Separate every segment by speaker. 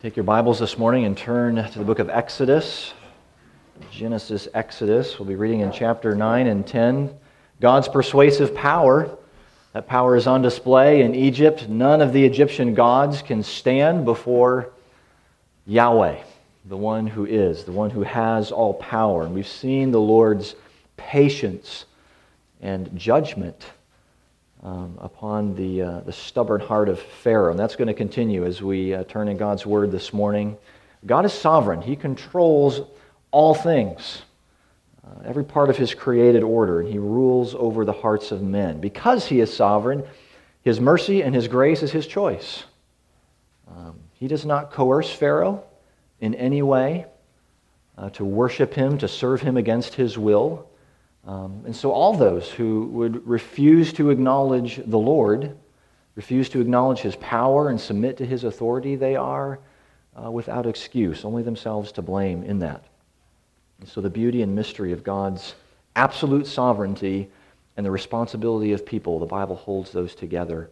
Speaker 1: Take your Bibles this morning and turn to the book of Exodus. Genesis, Exodus. We'll be reading in chapter 9 and 10. God's persuasive power. That power is on display in Egypt. None of the Egyptian gods can stand before Yahweh, the one who is, the one who has all power. And we've seen the Lord's patience and judgment um, upon the, uh, the stubborn heart of Pharaoh. And that's going to continue as we uh, turn in God's Word this morning. God is sovereign, He controls all things, uh, every part of His created order, and He rules over the hearts of men. Because He is sovereign, His mercy and His grace is His choice. Um, he does not coerce Pharaoh in any way uh, to worship him, to serve him against his will. Um, and so, all those who would refuse to acknowledge the Lord, refuse to acknowledge his power and submit to his authority, they are uh, without excuse, only themselves to blame in that. And so, the beauty and mystery of God's absolute sovereignty and the responsibility of people, the Bible holds those together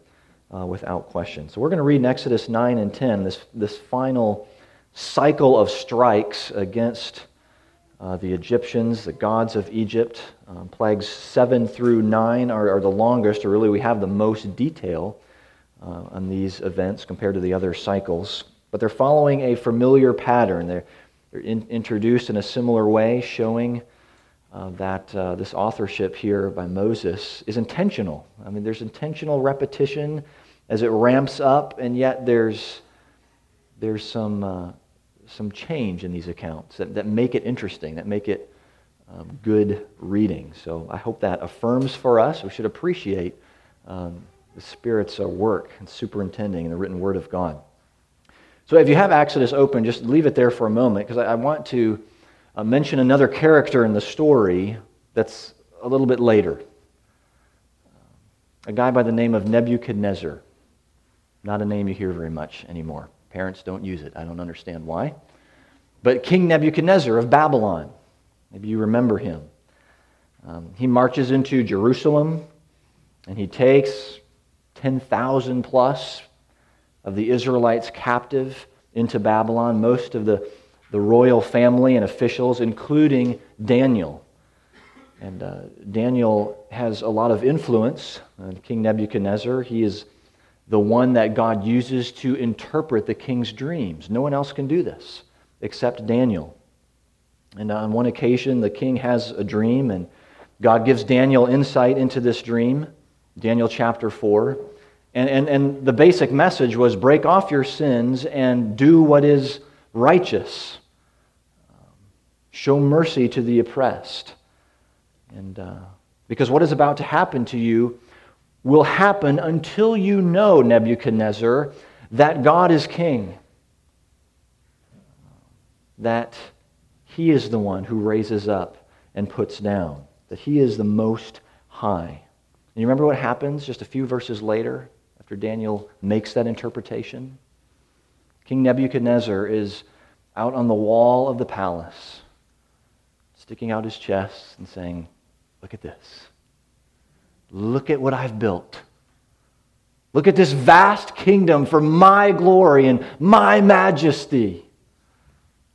Speaker 1: uh, without question. So, we're going to read in Exodus 9 and 10 this, this final cycle of strikes against uh, the Egyptians, the gods of Egypt. Um, plagues 7 through 9 are, are, the longest, or really we have the most detail uh, on these events compared to the other cycles. But they're following a familiar pattern. They're, they're in, introduced in a similar way, showing uh, that uh, this authorship here by Moses is intentional. I mean, there's intentional repetition as it ramps up, and yet there's, there's some uh, some change in these accounts that, that make it interesting, that make it um, good reading. So I hope that affirms for us. We should appreciate um, the Spirit's uh, work and superintending in the written Word of God. So if you have Exodus open, just leave it there for a moment because I, I, want to uh, mention another character in the story that's a little bit later. A guy by the name of Nebuchadnezzar. Not a name you hear very much anymore. Parents don't use it. I don't understand why. But King Nebuchadnezzar of Babylon, maybe you remember him. Um, he marches into Jerusalem and he takes 10,000 plus of the Israelites captive into Babylon, most of the, the royal family and officials, including Daniel. And uh, Daniel has a lot of influence. Uh, King Nebuchadnezzar, he is the one that God uses to interpret the king's dreams. No one else can do this except Daniel. And on one occasion, the king has a dream, and God gives Daniel insight into this dream, Daniel chapter 4. And, and, and the basic message was break off your sins and do what is righteous. Show mercy to the oppressed. And uh, because what is about to happen to you will happen until you know, Nebuchadnezzar, that God is king, that he is the one who raises up and puts down, that he is the most high. And you remember what happens just a few verses later after Daniel makes that interpretation? King Nebuchadnezzar is out on the wall of the palace, sticking out his chest and saying, Look at this. Look at what I've built. Look at this vast kingdom for my glory and my majesty.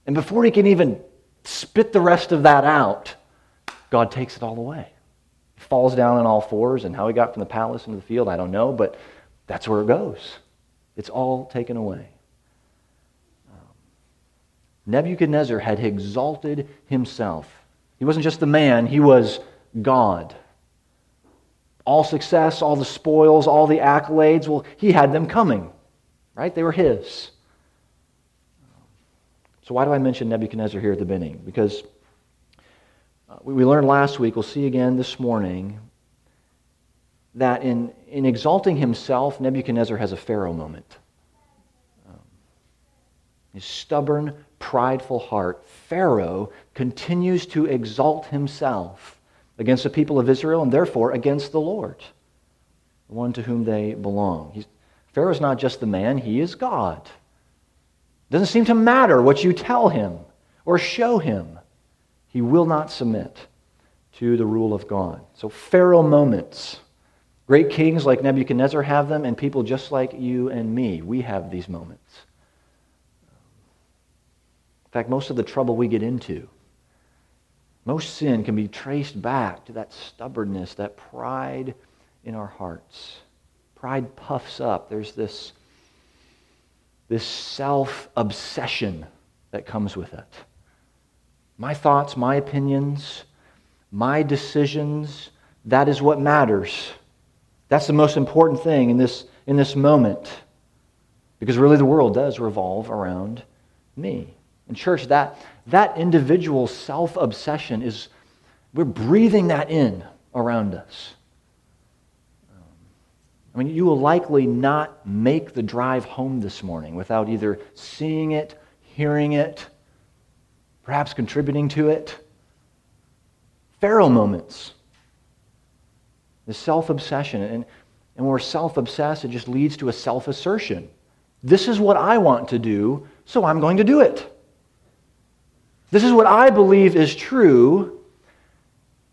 Speaker 1: And before he can even spit the rest of that out, God takes it all away. He falls down on all fours, and how he got from the palace into the field, I don't know, but that's where it goes. It's all taken away. Um, Nebuchadnezzar had exalted himself. He wasn't just the man, he was God all success, all the spoils, all the accolades, well, he had them coming, right? They were his. So, why do I mention Nebuchadnezzar here at the beginning? Because uh, we learned last week, we'll see again this morning, that in, in exalting himself, Nebuchadnezzar has a Pharaoh moment. Um, his stubborn, prideful heart, Pharaoh continues to exalt himself against the people of Israel and therefore against the Lord, the one to whom they belong. He's, Pharaoh's not just the man, he is God. It doesn't seem to matter what you tell him or show him. He will not submit to the rule of God. So, Pharaoh moments. Great kings like Nebuchadnezzar have them, and people just like you and me, we have these moments. In fact, most of the trouble we get into, most sin can be traced back to that stubbornness, that pride in our hearts. Pride puffs up. There's this, this self obsession that comes with it. My thoughts, my opinions, my decisions, that is what matters. That's the most important thing in this, in this moment. Because really, the world does revolve around me. In church, that, that individual self obsession is, we're breathing that in around us. I mean, you will likely not make the drive home this morning without either seeing it, hearing it, perhaps contributing to it. Pharaoh moments. The self obsession. And, and when we're self obsessed, it just leads to a self assertion. This is what I want to do, so I'm going to do it. This is what I believe is true.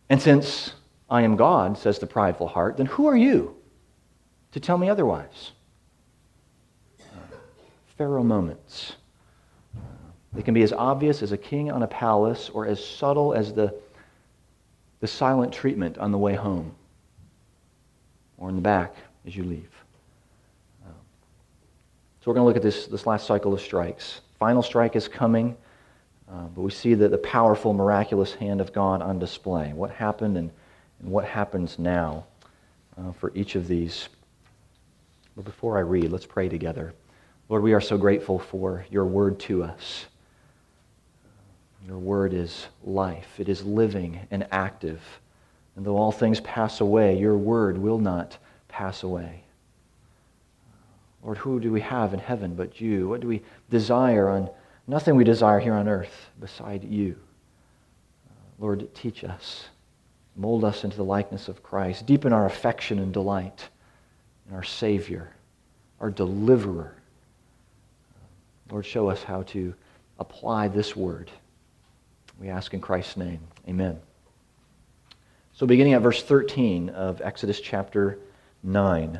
Speaker 1: And since I am God, says the prideful heart, then who are you to tell me otherwise? Pharaoh moments. They can be as obvious as a king on a palace or as subtle as the, the silent treatment on the way home or in the back as you leave. So we're going to look at this, this last cycle of strikes. Final strike is coming, uh, but we see that the powerful, miraculous hand of God on display. What happened and, and what happens now uh, for each of these. But before I read, let's pray together. Lord, we are so grateful for your word to us. Your word is life, it is living and active. And though all things pass away, your word will not pass away. Lord, who do we have in heaven but you? What do we desire on nothing we desire here on earth beside you? Lord, teach us. Mold us into the likeness of Christ. Deepen our affection and delight in our Savior, our deliverer. Lord, show us how to apply this word. We ask in Christ's name. Amen. So, beginning at verse 13 of Exodus chapter 9.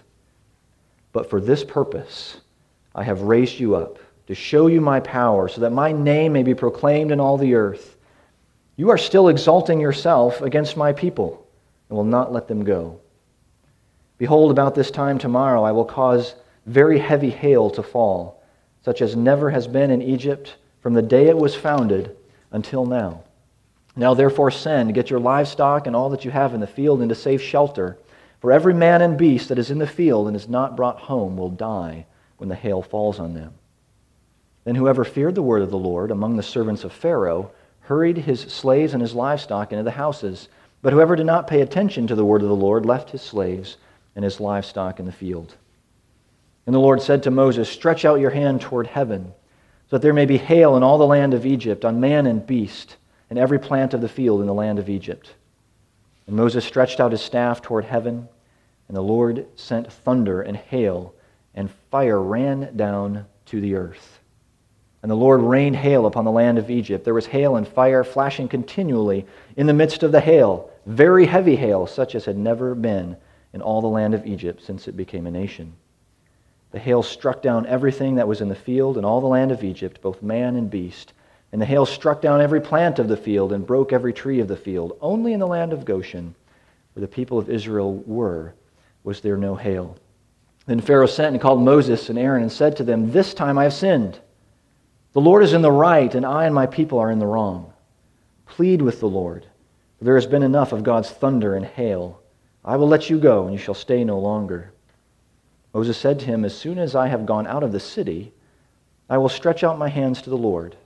Speaker 1: But for this purpose I have raised you up, to show you my power, so that my name may be proclaimed in all the earth. You are still exalting yourself against my people, and will not let them go. Behold, about this time tomorrow I will cause very heavy hail to fall, such as never has been in Egypt from the day it was founded until now. Now therefore send, get your livestock and all that you have in the field into safe shelter. For every man and beast that is in the field and is not brought home will die when the hail falls on them. Then whoever feared the word of the Lord among the servants of Pharaoh hurried his slaves and his livestock into the houses. But whoever did not pay attention to the word of the Lord left his slaves and his livestock in the field. And the Lord said to Moses, Stretch out your hand toward heaven, so that there may be hail in all the land of Egypt, on man and beast and every plant of the field in the land of Egypt. And Moses stretched out his staff toward heaven, and the Lord sent thunder and hail, and fire ran down to the earth. And the Lord rained hail upon the land of Egypt. There was hail and fire flashing continually in the midst of the hail, very heavy hail, such as had never been in all the land of Egypt since it became a nation. The hail struck down everything that was in the field in all the land of Egypt, both man and beast and the hail struck down every plant of the field and broke every tree of the field. Only in the land of Goshen, where the people of Israel were, was there no hail. Then Pharaoh sent and called Moses and Aaron and said to them, This time I have sinned. The Lord is in the right, and I and my people are in the wrong. Plead with the Lord, for there has been enough of God's thunder and hail. I will let you go, and you shall stay no longer. Moses said to him, As soon as I have gone out of the city, I will stretch out my hands to the Lord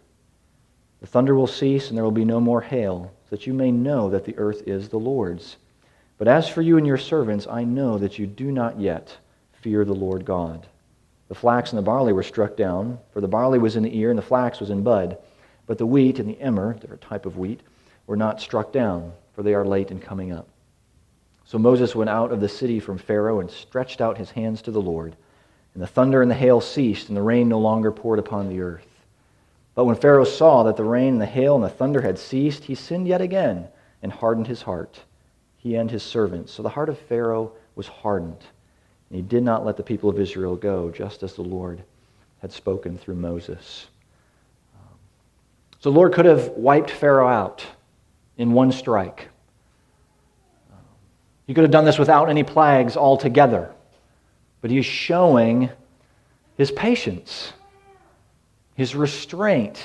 Speaker 1: the thunder will cease, and there will be no more hail, so that you may know that the earth is the Lord's. But as for you and your servants, I know that you do not yet fear the Lord God. The flax and the barley were struck down, for the barley was in the ear and the flax was in bud. But the wheat and the emmer, a type of wheat, were not struck down, for they are late in coming up. So Moses went out of the city from Pharaoh and stretched out his hands to the Lord. And the thunder and the hail ceased, and the rain no longer poured upon the earth. But when Pharaoh saw that the rain and the hail and the thunder had ceased, he sinned yet again and hardened his heart, he and his servants. So the heart of Pharaoh was hardened, and he did not let the people of Israel go, just as the Lord had spoken through Moses. So the Lord could have wiped Pharaoh out in one strike. He could have done this without any plagues altogether. But he is showing his patience, his restraint,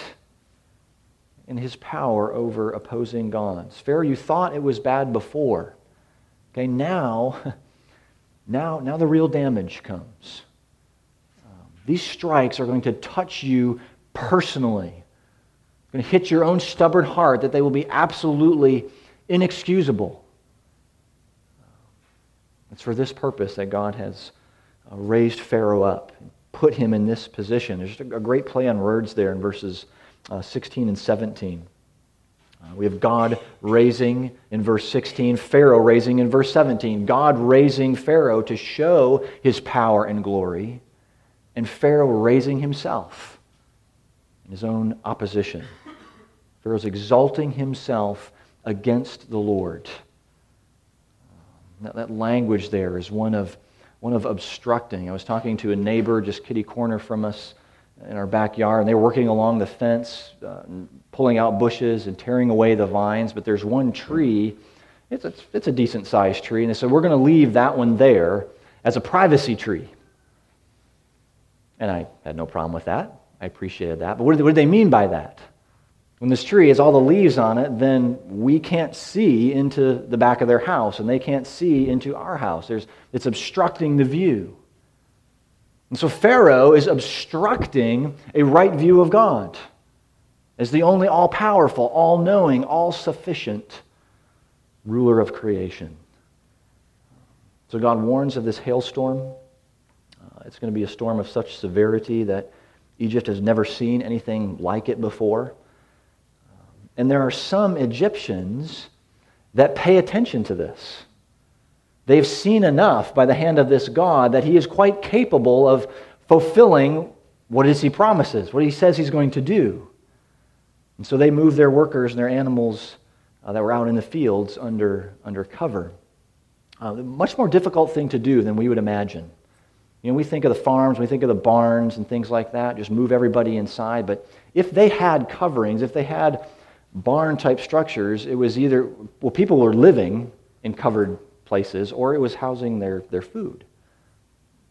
Speaker 1: and his power over opposing gods. Pharaoh, you thought it was bad before. Okay, now, now, now the real damage comes. Um, these strikes are going to touch you personally going to hit your own stubborn heart that they will be absolutely inexcusable. It's for this purpose that God has uh, raised Pharaoh up, put him in this position. There's just a great play on words there in verses uh, 16 and 17. Uh, we have God raising in verse 16, Pharaoh raising in verse 17. God raising Pharaoh to show his power and glory, and Pharaoh raising himself in his own opposition. Pharaoh's exalting himself against the Lord. That, that language there is one of, one of obstructing. I was talking to a neighbor just kitty corner from us in our backyard, and they were working along the fence, uh, pulling out bushes and tearing away the vines. But there's one tree, it's a, it's a decent sized tree, and they said, We're going to leave that one there as a privacy tree. And I had no problem with that. I appreciated that. But what did, what did they mean by that? When this tree has all the leaves on it, then we can't see into the back of their house, and they can't see into our house. There's, it's obstructing the view. And so Pharaoh is obstructing a right view of God as the only all powerful, all knowing, all sufficient ruler of creation. So God warns of this hailstorm. Uh, it's going to be a storm of such severity that Egypt has never seen anything like it before. And there are some Egyptians that pay attention to this. They've seen enough by the hand of this God that he is quite capable of fulfilling what he promises, what he says he's going to do. And so they move their workers and their animals uh, that were out in the fields under, under cover. Uh, much more difficult thing to do than we would imagine. You know, we think of the farms, we think of the barns and things like that, just move everybody inside. But if they had coverings, if they had barn type structures, it was either, well, people were living in covered places or it was housing their, their food.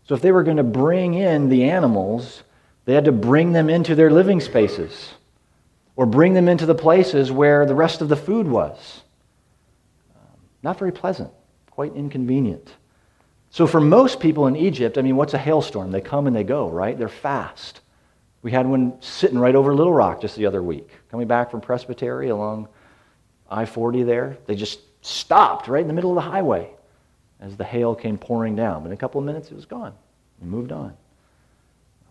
Speaker 1: So if they were going to bring in the animals, they had to bring them into their living spaces or bring them into the places where the rest of the food was. Not very pleasant, quite inconvenient. So, for most people in Egypt, I mean, what's a hailstorm? They come and they go, right? They're fast. We had one sitting right over Little Rock just the other week, coming back from Presbytery along I 40 there. They just stopped right in the middle of the highway as the hail came pouring down. But in a couple of minutes, it was gone. We moved on.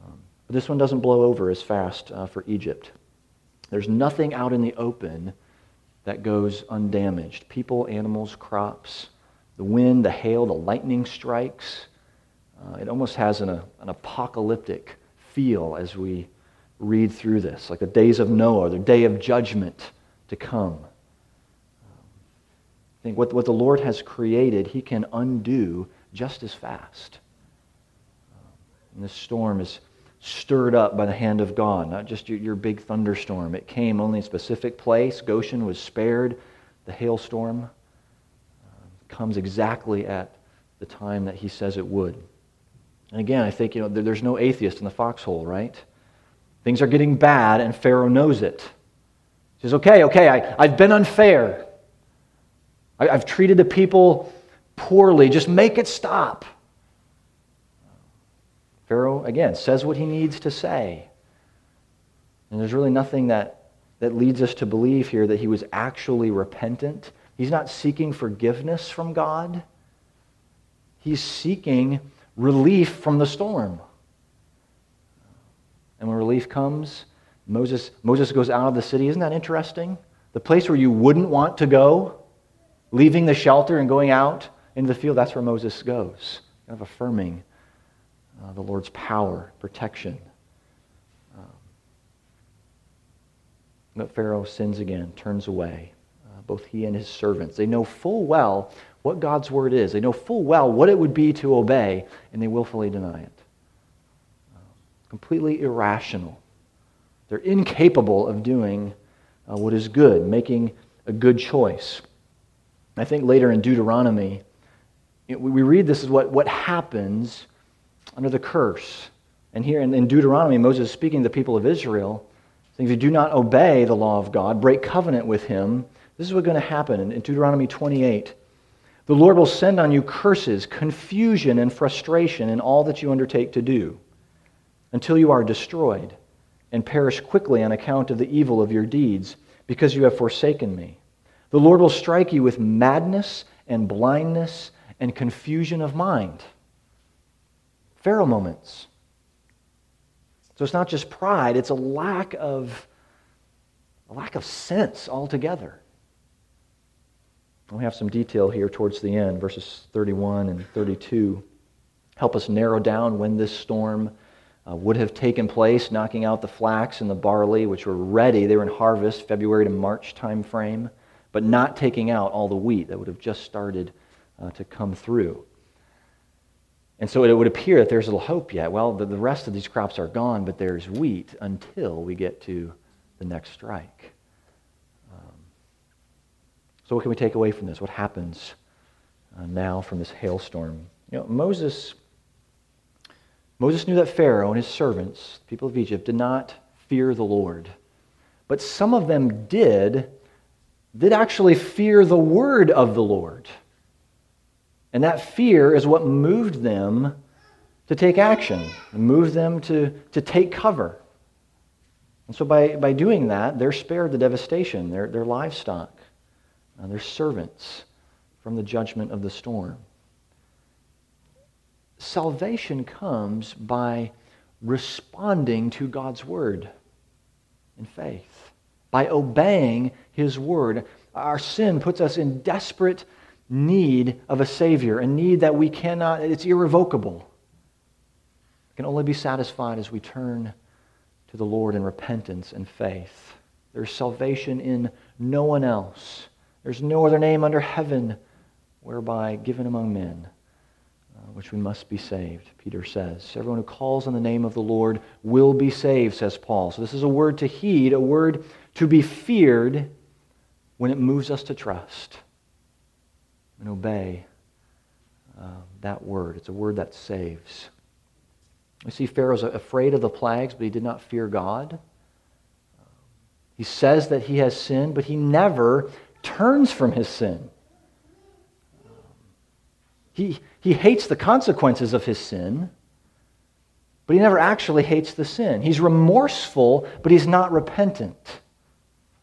Speaker 1: Um, but this one doesn't blow over as fast uh, for Egypt. There's nothing out in the open that goes undamaged people, animals, crops, the wind, the hail, the lightning strikes. Uh, it almost has an, an apocalyptic feel as we read through this, like the days of Noah, the day of judgment to come. I think what, what the Lord has created, He can undo just as fast. And this storm is stirred up by the hand of God, not just your, your big thunderstorm. It came only in a specific place. Goshen was spared. The hailstorm uh, comes exactly at the time that He says it would. And again, I think, you know, there's no atheist in the foxhole, right? Things are getting bad, and Pharaoh knows it. He says, okay, okay, I, I've been unfair. I, I've treated the people poorly. Just make it stop. Pharaoh, again, says what he needs to say. And there's really nothing that, that leads us to believe here that he was actually repentant. He's not seeking forgiveness from God, he's seeking relief from the storm. And when relief comes, Moses, Moses goes out of the city. Isn't that interesting? The place where you wouldn't want to go, leaving the shelter and going out into the field, that's where Moses goes, kind of affirming uh, the Lord's power, protection. Um, but Pharaoh sins again, turns away, uh, both he and his servants. They know full well what God's word is, they know full well what it would be to obey, and they willfully deny it. Completely irrational. They're incapable of doing uh, what is good, making a good choice. I think later in Deuteronomy, we read this is what, what happens under the curse. And here in, in Deuteronomy, Moses is speaking to the people of Israel, saying, if you do not obey the law of God, break covenant with him, this is what's going to happen in Deuteronomy 28. The Lord will send on you curses, confusion, and frustration in all that you undertake to do until you are destroyed and perish quickly on account of the evil of your deeds, because you have forsaken me. The Lord will strike you with madness and blindness and confusion of mind. Pharaoh moments. So it's not just pride, it's a lack of a lack of sense altogether. We have some detail here towards the end, verses 31 and 32 help us narrow down when this storm uh, would have taken place, knocking out the flax and the barley, which were ready. They were in harvest, February to March time frame, but not taking out all the wheat that would have just started uh, to come through. And so it would appear that there's little hope yet. Well, the, the rest of these crops are gone, but there's wheat until we get to the next strike. So, what can we take away from this? What happens uh, now from this hailstorm? You know, Moses Moses knew that Pharaoh and his servants, the people of Egypt, did not fear the Lord. But some of them did, did actually fear the word of the Lord. And that fear is what moved them to take action, moved them to, to take cover. And so by, by doing that, they're spared the devastation, their, their livestock, their servants from the judgment of the storm salvation comes by responding to God's word in faith, by obeying his word. Our sin puts us in desperate need of a Savior, a need that we cannot, it's irrevocable. It can only be satisfied as we turn to the Lord in repentance and faith. There's salvation in no one else. There's no other name under heaven whereby given among men uh, which we must be saved, Peter says. Everyone who calls on the name of the Lord will be saved, says Paul. So this is a word to heed, a word to be feared when it moves us to trust and obey uh, that word. It's a word that saves. We see Pharaoh's afraid of the plagues, but he did not fear God. He says that he has sinned, but he never turns from his sin. He, he hates the consequences of his sin, but he never actually hates the sin. He's remorseful, but he's not repentant.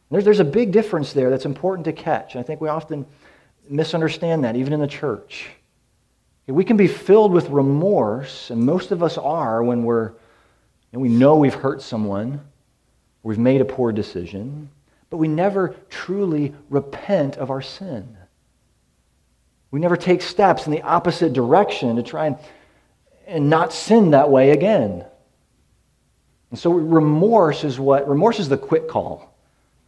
Speaker 1: There's, there's a big difference there that's important to catch. And I think we often misunderstand that, even in the church. We can be filled with remorse, and most of us are when we're, and we know we've hurt someone, we've made a poor decision, but we never truly repent of our sin. We never take steps in the opposite direction to try and, and not sin that way again. And so remorse is what remorse is the quick call.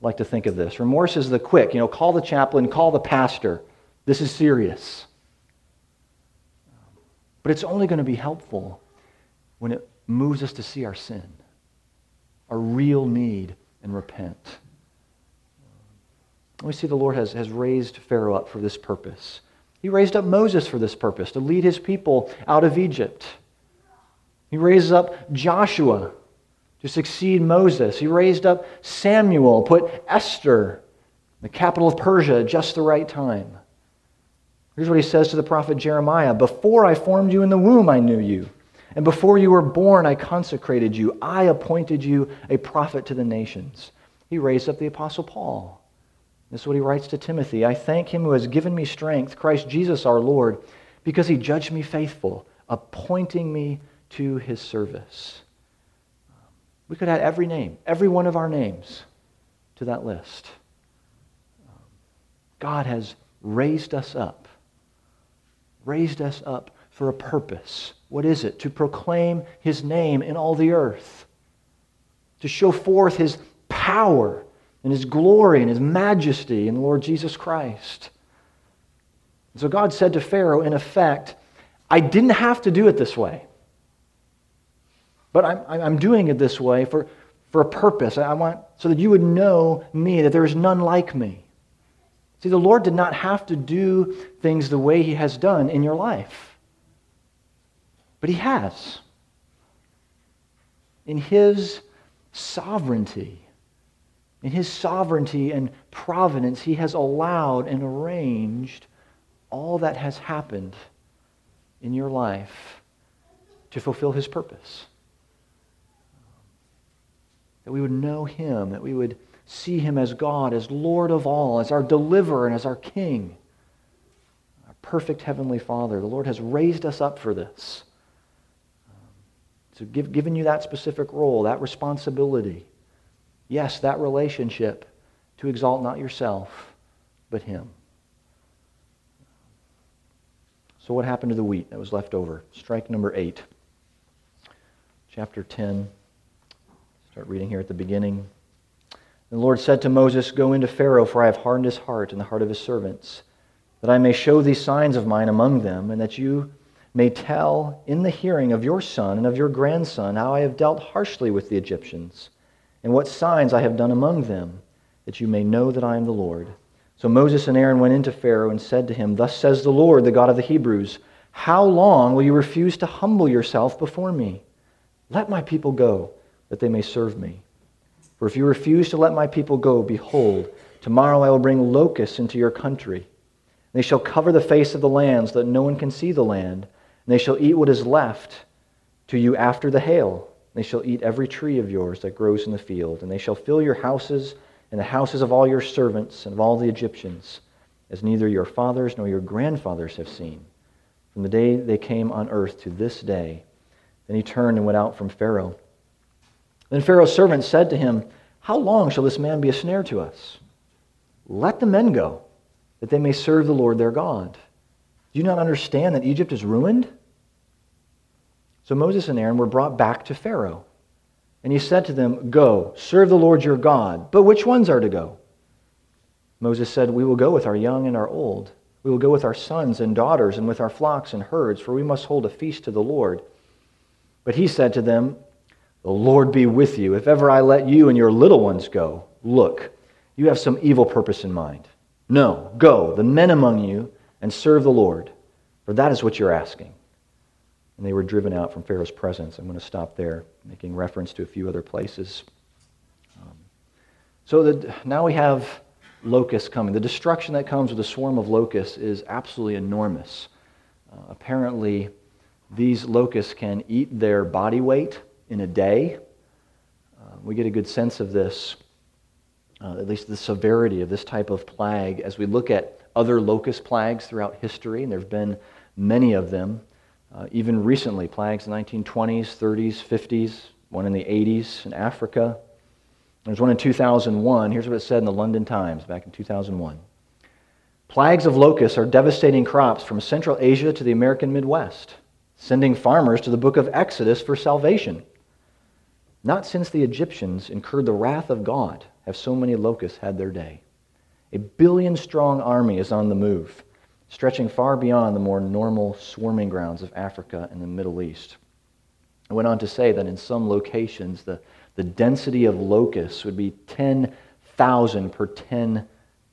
Speaker 1: I like to think of this. Remorse is the quick, you know, call the chaplain, call the pastor. This is serious. But it's only going to be helpful when it moves us to see our sin, our real need, and repent. We see the Lord has, has raised Pharaoh up for this purpose. He raised up Moses for this purpose, to lead his people out of Egypt. He raised up Joshua to succeed Moses. He raised up Samuel, put Esther, the capital of Persia, just the right time. Here's what he says to the prophet Jeremiah Before I formed you in the womb, I knew you. And before you were born, I consecrated you. I appointed you a prophet to the nations. He raised up the apostle Paul. This is what he writes to Timothy. I thank him who has given me strength, Christ Jesus our Lord, because he judged me faithful, appointing me to his service. We could add every name, every one of our names to that list. God has raised us up, raised us up for a purpose. What is it? To proclaim his name in all the earth, to show forth his power and his glory and his majesty in the Lord Jesus Christ. And so God said to Pharaoh, in effect, I didn't have to do it this way. But I'm, I'm doing it this way for, for a purpose. I want so that you would know me, that there is none like me. See, the Lord did not have to do things the way He has done in your life, but He has. In His sovereignty, in His sovereignty and providence, He has allowed and arranged all that has happened in your life to fulfill His purpose. That we would know Him, that we would see Him as God, as Lord of all, as our deliverer, and as our King, our perfect Heavenly Father. The Lord has raised us up for this. So, give, given you that specific role, that responsibility, yes, that relationship to exalt not yourself, but Him. So, what happened to the wheat that was left over? Strike number eight, chapter 10. Start reading here at the beginning. The Lord said to Moses, Go into Pharaoh, for I have hardened his heart and the heart of his servants, that I may show these signs of mine among them, and that you may tell in the hearing of your son and of your grandson how I have dealt harshly with the Egyptians, and what signs I have done among them, that you may know that I am the Lord. So Moses and Aaron went into Pharaoh and said to him, Thus says the Lord, the God of the Hebrews, How long will you refuse to humble yourself before me? Let my people go that they may serve me. For if you refuse to let my people go, behold, tomorrow I will bring locusts into your country. They shall cover the face of the land so that no one can see the land, and they shall eat what is left to you after the hail. They shall eat every tree of yours that grows in the field, and they shall fill your houses and the houses of all your servants and of all the Egyptians, as neither your fathers nor your grandfathers have seen, from the day they came on earth to this day. Then he turned and went out from Pharaoh. Then Pharaoh's servants said to him, How long shall this man be a snare to us? Let the men go, that they may serve the Lord their God. Do you not understand that Egypt is ruined? So Moses and Aaron were brought back to Pharaoh. And he said to them, Go, serve the Lord your God. But which ones are to go? Moses said, We will go with our young and our old. We will go with our sons and daughters and with our flocks and herds, for we must hold a feast to the Lord. But he said to them, the Lord be with you. If ever I let you and your little ones go, look, you have some evil purpose in mind. No, go, the men among you, and serve the Lord, for that is what you're asking. And they were driven out from Pharaoh's presence. I'm going to stop there, making reference to a few other places. Um, so that now we have locusts coming. The destruction that comes with a swarm of locusts is absolutely enormous. Uh, apparently, these locusts can eat their body weight in a day. Uh, we get a good sense of this, uh, at least the severity of this type of plague, as we look at other locust plagues throughout history, and there have been many of them. Uh, even recently, plagues in the 1920s, 30s, 50s, one in the 80s in Africa. There's one in 2001. Here's what it said in the London Times back in 2001. Plagues of locusts are devastating crops from Central Asia to the American Midwest, sending farmers to the book of Exodus for salvation. Not since the Egyptians incurred the wrath of God have so many locusts had their day. A billion strong army is on the move, stretching far beyond the more normal swarming grounds of Africa and the Middle East. I went on to say that in some locations, the, the density of locusts would be 10,000 per 10,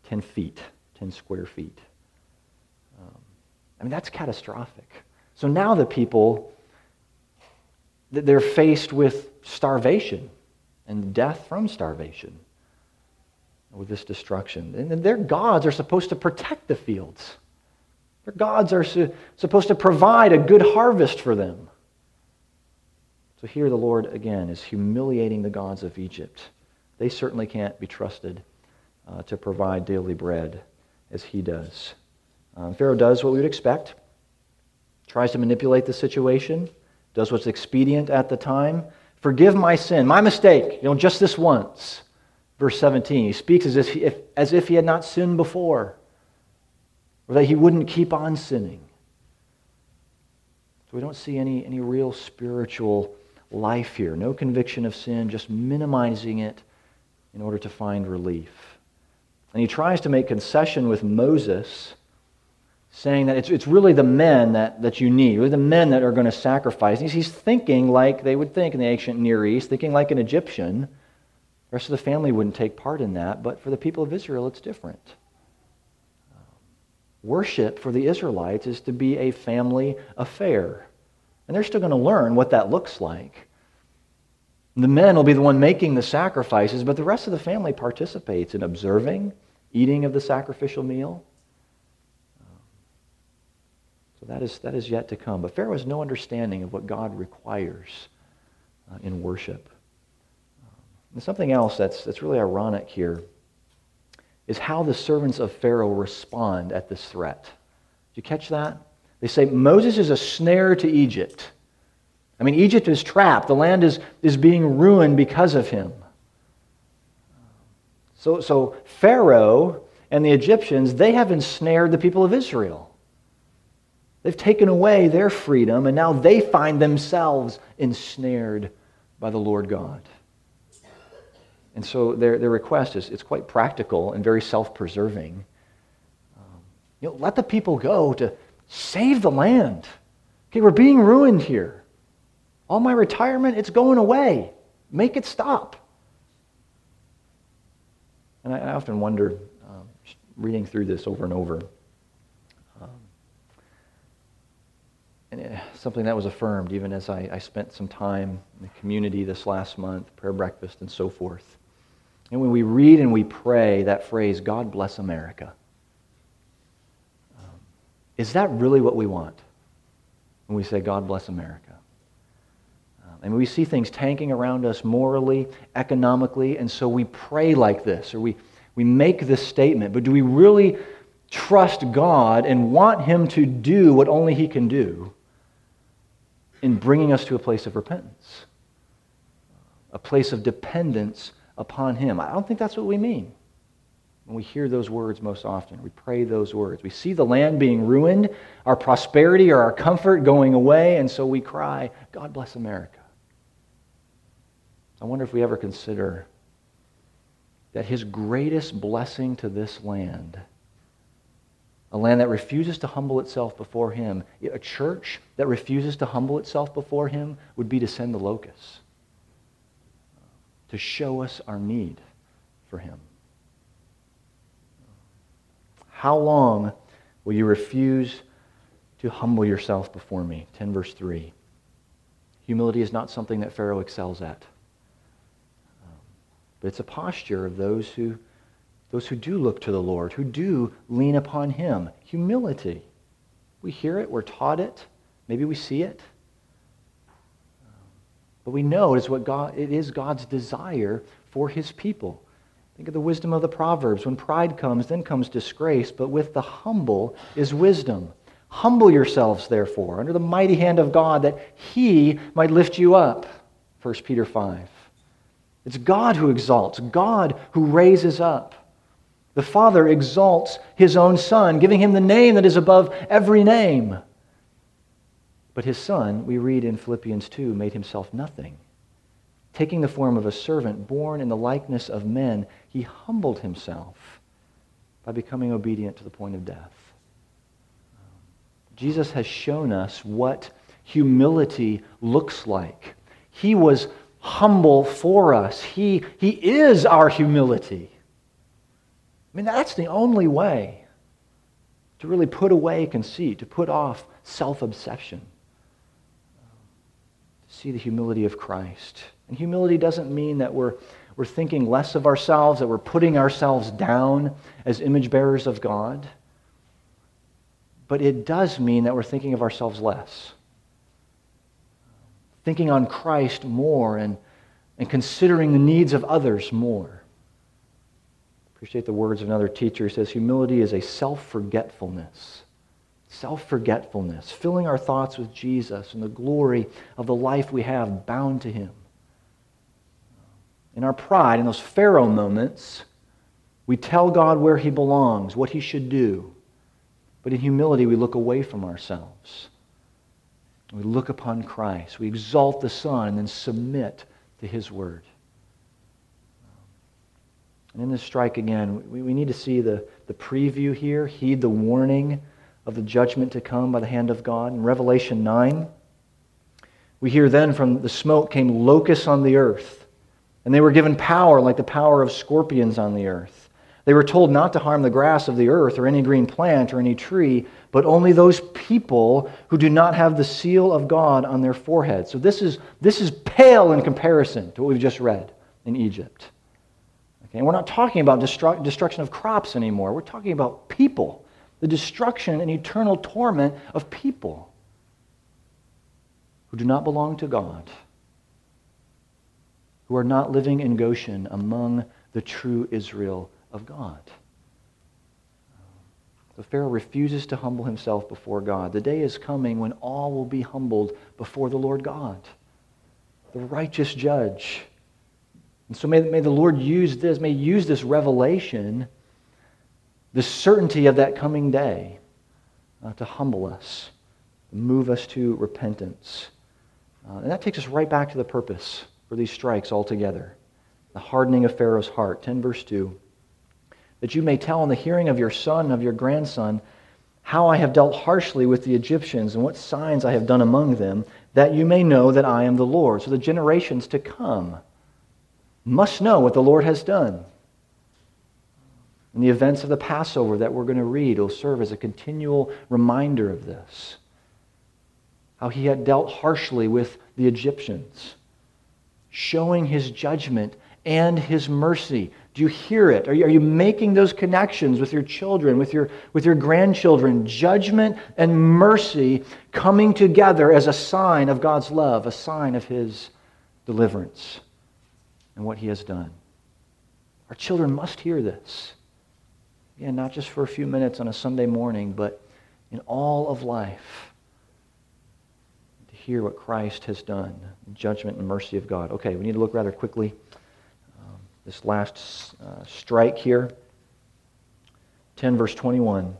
Speaker 1: 10 feet, 10 square feet. Um, I mean, that's catastrophic. So now the people, they're faced with starvation and death from starvation with this destruction. And their gods are supposed to protect the fields. Their gods are su- supposed to provide a good harvest for them. So here the Lord, again, is humiliating the gods of Egypt. They certainly can't be trusted uh, to provide daily bread as he does. Um, Pharaoh does what we would expect, tries to manipulate the situation, does what's expedient at the time, Forgive my sin, my mistake, you know, just this once. Verse 17, he speaks as if, he, if, as if he had not sinned before, or that he wouldn't keep on sinning. So we don't see any, any real spiritual life here. No conviction of sin, just minimizing it in order to find relief. And he tries to make concession with Moses, saying that it's, it's really the men that, that you need, really the men that are going to sacrifice. He's, he's thinking like they would think in the ancient Near East, thinking like an Egyptian. The rest of the family wouldn't take part in that, but for the people of Israel, it's different. Worship for the Israelites is to be a family affair. And they're still going to learn what that looks like. The men will be the one making the sacrifices, but the rest of the family participates in observing, eating of the sacrificial meal. So that is, that is yet to come. But Pharaoh has no understanding of what God requires uh, in worship. And something else that's, that's really ironic here is how the servants of Pharaoh respond at this threat. Did you catch that? They say Moses is a snare to Egypt. I mean, Egypt is trapped. The land is, is being ruined because of him. So, so Pharaoh and the Egyptians, they have ensnared the people of Israel. They've taken away their freedom, and now they find themselves ensnared by the Lord God. And so their, their request is it's quite practical and very self preserving. Um, you know, let the people go to save the land. Okay, we're being ruined here. All my retirement, it's going away. Make it stop. And I, I often wonder, um, reading through this over and over, um, and it, something that was affirmed even as I, I spent some time in the community this last month, prayer breakfast and so forth. And when we read and we pray that phrase, God bless America, um, is that really what we want when we say, God bless America? And we see things tanking around us morally, economically, and so we pray like this, or we, we make this statement. But do we really trust God and want Him to do what only He can do in bringing us to a place of repentance, a place of dependence upon Him? I don't think that's what we mean when we hear those words most often. We pray those words. We see the land being ruined, our prosperity or our comfort going away, and so we cry, God bless America. I wonder if we ever consider that his greatest blessing to this land, a land that refuses to humble itself before him, a church that refuses to humble itself before him, would be to send the locusts to show us our need for him. How long will you refuse to humble yourself before me? 10 verse 3. Humility is not something that Pharaoh excels at. Um, but it's a posture of those who, those who do look to the Lord, who do lean upon Him. Humility. We hear it, we're taught it, maybe we see it. But we know it is, what God, it is God's desire for His people. Think of the wisdom of the Proverbs. When pride comes, then comes disgrace, but with the humble is wisdom. Humble yourselves, therefore, under the mighty hand of God, that He might lift you up. 1 Peter 5. It's God who exalts, God who raises up. The Father exalts his own Son, giving him the name that is above every name. But his Son, we read in Philippians 2, made himself nothing. Taking the form of a servant born in the likeness of men, he humbled himself by becoming obedient to the point of death. Jesus has shown us what humility looks like. He was humble for us. He, he is our humility. I mean, that's the only way to really put away conceit, to put off self obsession, see the humility of Christ. And humility doesn't mean that we're, we're thinking less of ourselves, that we're putting ourselves down as image bearers of God. But it does mean that we're thinking of ourselves less thinking on Christ more and, and considering the needs of others more. Appreciate the words of another teacher. He says, Humility is a self forgetfulness. Self forgetfulness, filling our thoughts with Jesus and the glory of the life we have bound to Him. In our pride, in those Pharaoh moments, we tell God where he belongs, what he should do. But in humility, we look away from ourselves. We look upon Christ. We exalt the Son and then submit to his word. And in this strike again, we, we need to see the, the preview here, heed the warning of the judgment to come by the hand of God. In Revelation 9, we hear then from the smoke came locusts on the earth, and they were given power like the power of scorpions on the earth. They were told not to harm the grass of the earth or any green plant or any tree, but only those people who do not have the seal of God on their forehead. So this is, this is pale in comparison to what we've just read in Egypt. Okay? And we're not talking about destru- destruction of crops anymore. We're talking about people, the destruction and eternal torment of people who do not belong to God, who are not living in Goshen among the true Israel of God. The Pharaoh refuses to humble himself before God. The day is coming when all will be humbled before the Lord God, the righteous judge. And so may, may the Lord use this, may use this revelation, the certainty of that coming day, uh, to humble us, move us to repentance. Uh, and that takes us right back to the purpose for these strikes altogether the hardening of Pharaoh's heart. 10 verse 2 that you may tell in the hearing of your son of your grandson how I have dealt harshly with the Egyptians and what signs I have done among them, that you may know that I am the Lord. So the generations to come must know what the Lord has done. And the events of the Passover that we're going to read will serve as a continual reminder of this. How he had dealt harshly with the Egyptians, showing his judgment and his mercy do you hear it? Are you, are you making those connections with your children, with your, with your grandchildren? Judgment and mercy coming together as a sign of God's love, a sign of His deliverance and what He has done. Our children must hear this. Again, not just for a few minutes on a Sunday morning, but in all of life. To hear what Christ has done, judgment and mercy of God. Okay, we need to look rather quickly this last uh, strike here. 10, verse 21.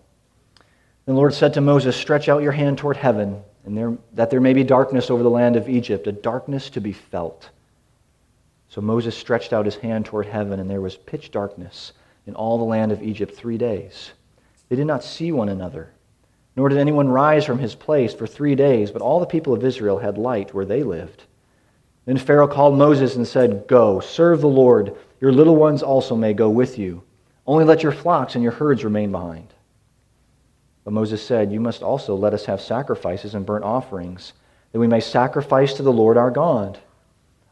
Speaker 1: The Lord said to Moses, Stretch out your hand toward heaven, and there, that there may be darkness over the land of Egypt, a darkness to be felt. So Moses stretched out his hand toward heaven, and there was pitch darkness in all the land of Egypt three days. They did not see one another, nor did anyone rise from his place for three days, but all the people of Israel had light where they lived. Then Pharaoh called Moses and said, Go, serve the Lord. Your little ones also may go with you. Only let your flocks and your herds remain behind. But Moses said, You must also let us have sacrifices and burnt offerings, that we may sacrifice to the Lord our God.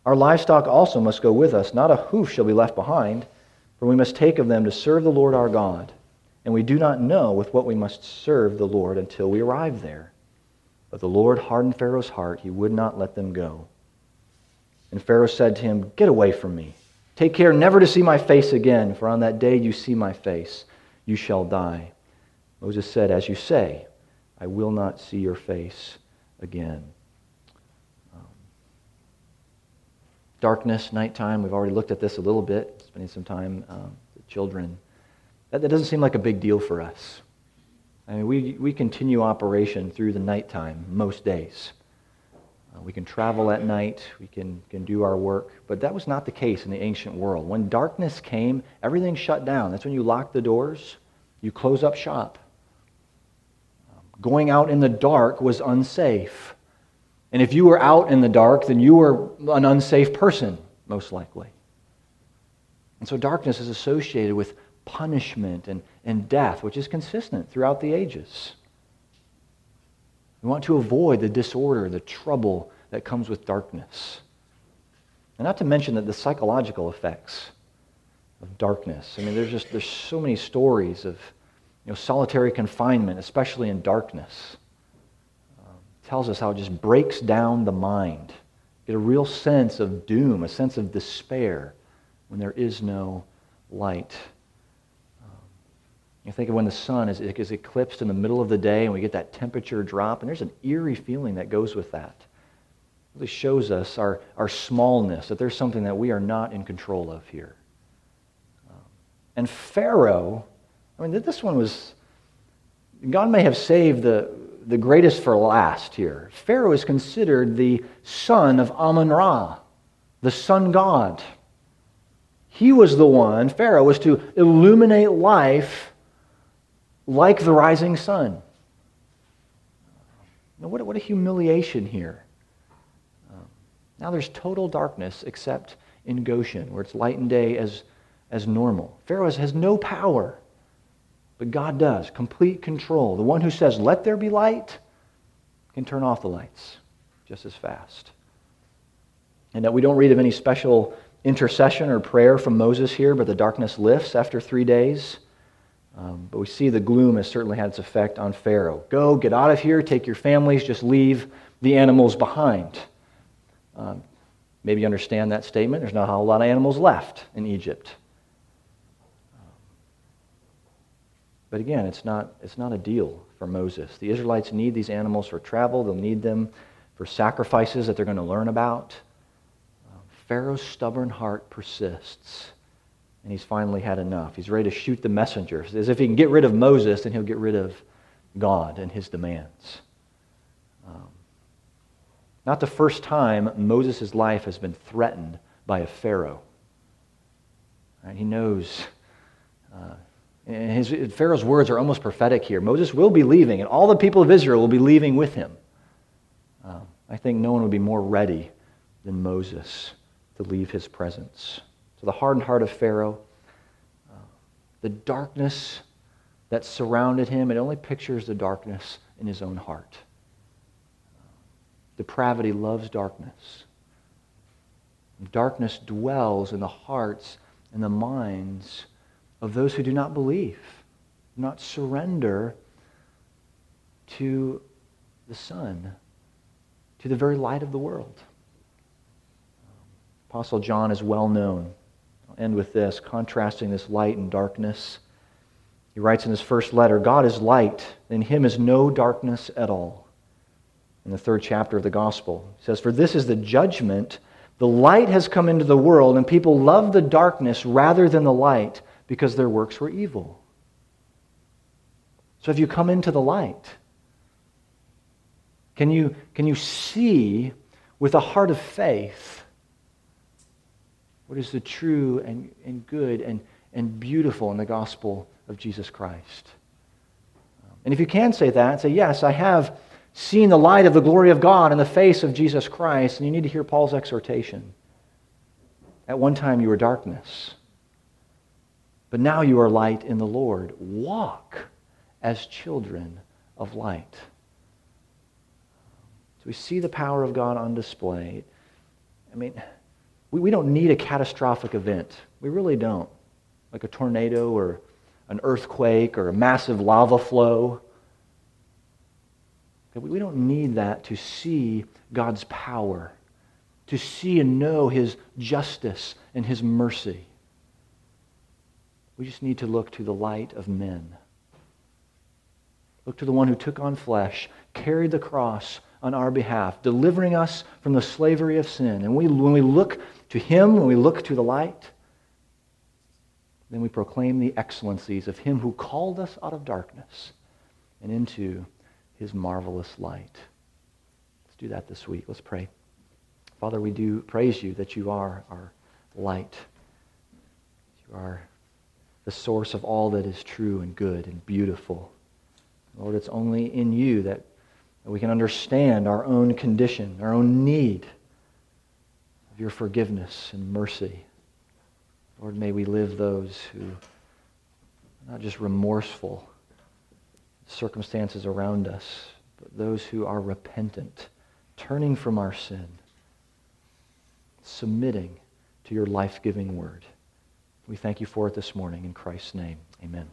Speaker 1: Our livestock also must go with us. Not a hoof shall be left behind, for we must take of them to serve the Lord our God. And we do not know with what we must serve the Lord until we arrive there. But the Lord hardened Pharaoh's heart. He would not let them go. And Pharaoh said to him, Get away from me. Take care never to see my face again, for on that day you see my face, you shall die. Moses said, As you say, I will not see your face again. Um, darkness, nighttime, we've already looked at this a little bit, spending some time um, with children. That, that doesn't seem like a big deal for us. I mean, we, we continue operation through the nighttime most days. Uh, we can travel at night, we can, can do our work, but that was not the case in the ancient world. When darkness came, everything shut down. That's when you lock the doors, you close up shop. Um, going out in the dark was unsafe. And if you were out in the dark, then you were an unsafe person, most likely. And so darkness is associated with punishment and, and death, which is consistent throughout the ages. We want to avoid the disorder, the trouble that comes with darkness. And not to mention that the psychological effects of darkness. I mean, there's just there's so many stories of you know, solitary confinement, especially in darkness. Tells us how it just breaks down the mind. Get a real sense of doom, a sense of despair when there is no light. You think of when the sun is, is eclipsed in the middle of the day and we get that temperature drop, and there's an eerie feeling that goes with that. It really shows us our, our smallness, that there's something that we are not in control of here. And Pharaoh, I mean, this one was, God may have saved the, the greatest for last here. Pharaoh is considered the son of Amun Ra, the sun god. He was the one, Pharaoh, was to illuminate life like the rising sun. Now, what, what a humiliation here. Um, now there's total darkness except in Goshen, where it's light and day as, as normal. Pharaoh has no power, but God does. Complete control. The one who says, let there be light, can turn off the lights just as fast. And that we don't read of any special intercession or prayer from Moses here, but the darkness lifts after three days. Um, but we see the gloom has certainly had its effect on Pharaoh. Go, get out of here, take your families, just leave the animals behind. Um, maybe you understand that statement. There's not a whole lot of animals left in Egypt. But again, it's not, it's not a deal for Moses. The Israelites need these animals for travel, they'll need them for sacrifices that they're going to learn about. Pharaoh's stubborn heart persists, and he's finally had enough. He's ready to shoot the messenger. As if he can get rid of Moses, then he'll get rid of God and his demands. Um, not the first time Moses' life has been threatened by a Pharaoh. Right? He knows. Uh, and his, Pharaoh's words are almost prophetic here. Moses will be leaving, and all the people of Israel will be leaving with him. Um, I think no one would be more ready than Moses to leave his presence. So the hardened heart of Pharaoh, uh, the darkness that surrounded him, it only pictures the darkness in his own heart. Depravity loves darkness. Darkness dwells in the hearts and the minds of those who do not believe, not surrender to the Son, to the very light of the world. Apostle John is well known. I'll end with this, contrasting this light and darkness. He writes in his first letter God is light, in him is no darkness at all. In the third chapter of the gospel, he says, For this is the judgment. The light has come into the world, and people love the darkness rather than the light because their works were evil. So if you come into the light, can you, can you see with a heart of faith what is the true and, and good and, and beautiful in the gospel of Jesus Christ? And if you can say that, say, Yes, I have seen the light of the glory of God in the face of Jesus Christ, and you need to hear Paul's exhortation. At one time you were darkness. But now you are light in the Lord. Walk as children of light. So we see the power of God on display. I mean, we, we don't need a catastrophic event. We really don't. Like a tornado or an earthquake or a massive lava flow. We don't need that to see God's power, to see and know His justice and His mercy. We just need to look to the light of men. Look to the one who took on flesh, carried the cross on our behalf, delivering us from the slavery of sin. And we, when we look to him, when we look to the light, then we proclaim the excellencies of him who called us out of darkness and into his marvelous light. Let's do that this week. Let's pray. Father, we do praise you that you are our light. You are the source of all that is true and good and beautiful. Lord, it's only in you that, we can understand our own condition, our own need of your forgiveness and mercy. Lord, may we live those who are not just remorseful circumstances around us, but those who are repentant, turning from our sin, submitting to your life-giving word. We thank you for it this morning. In Christ's name, amen.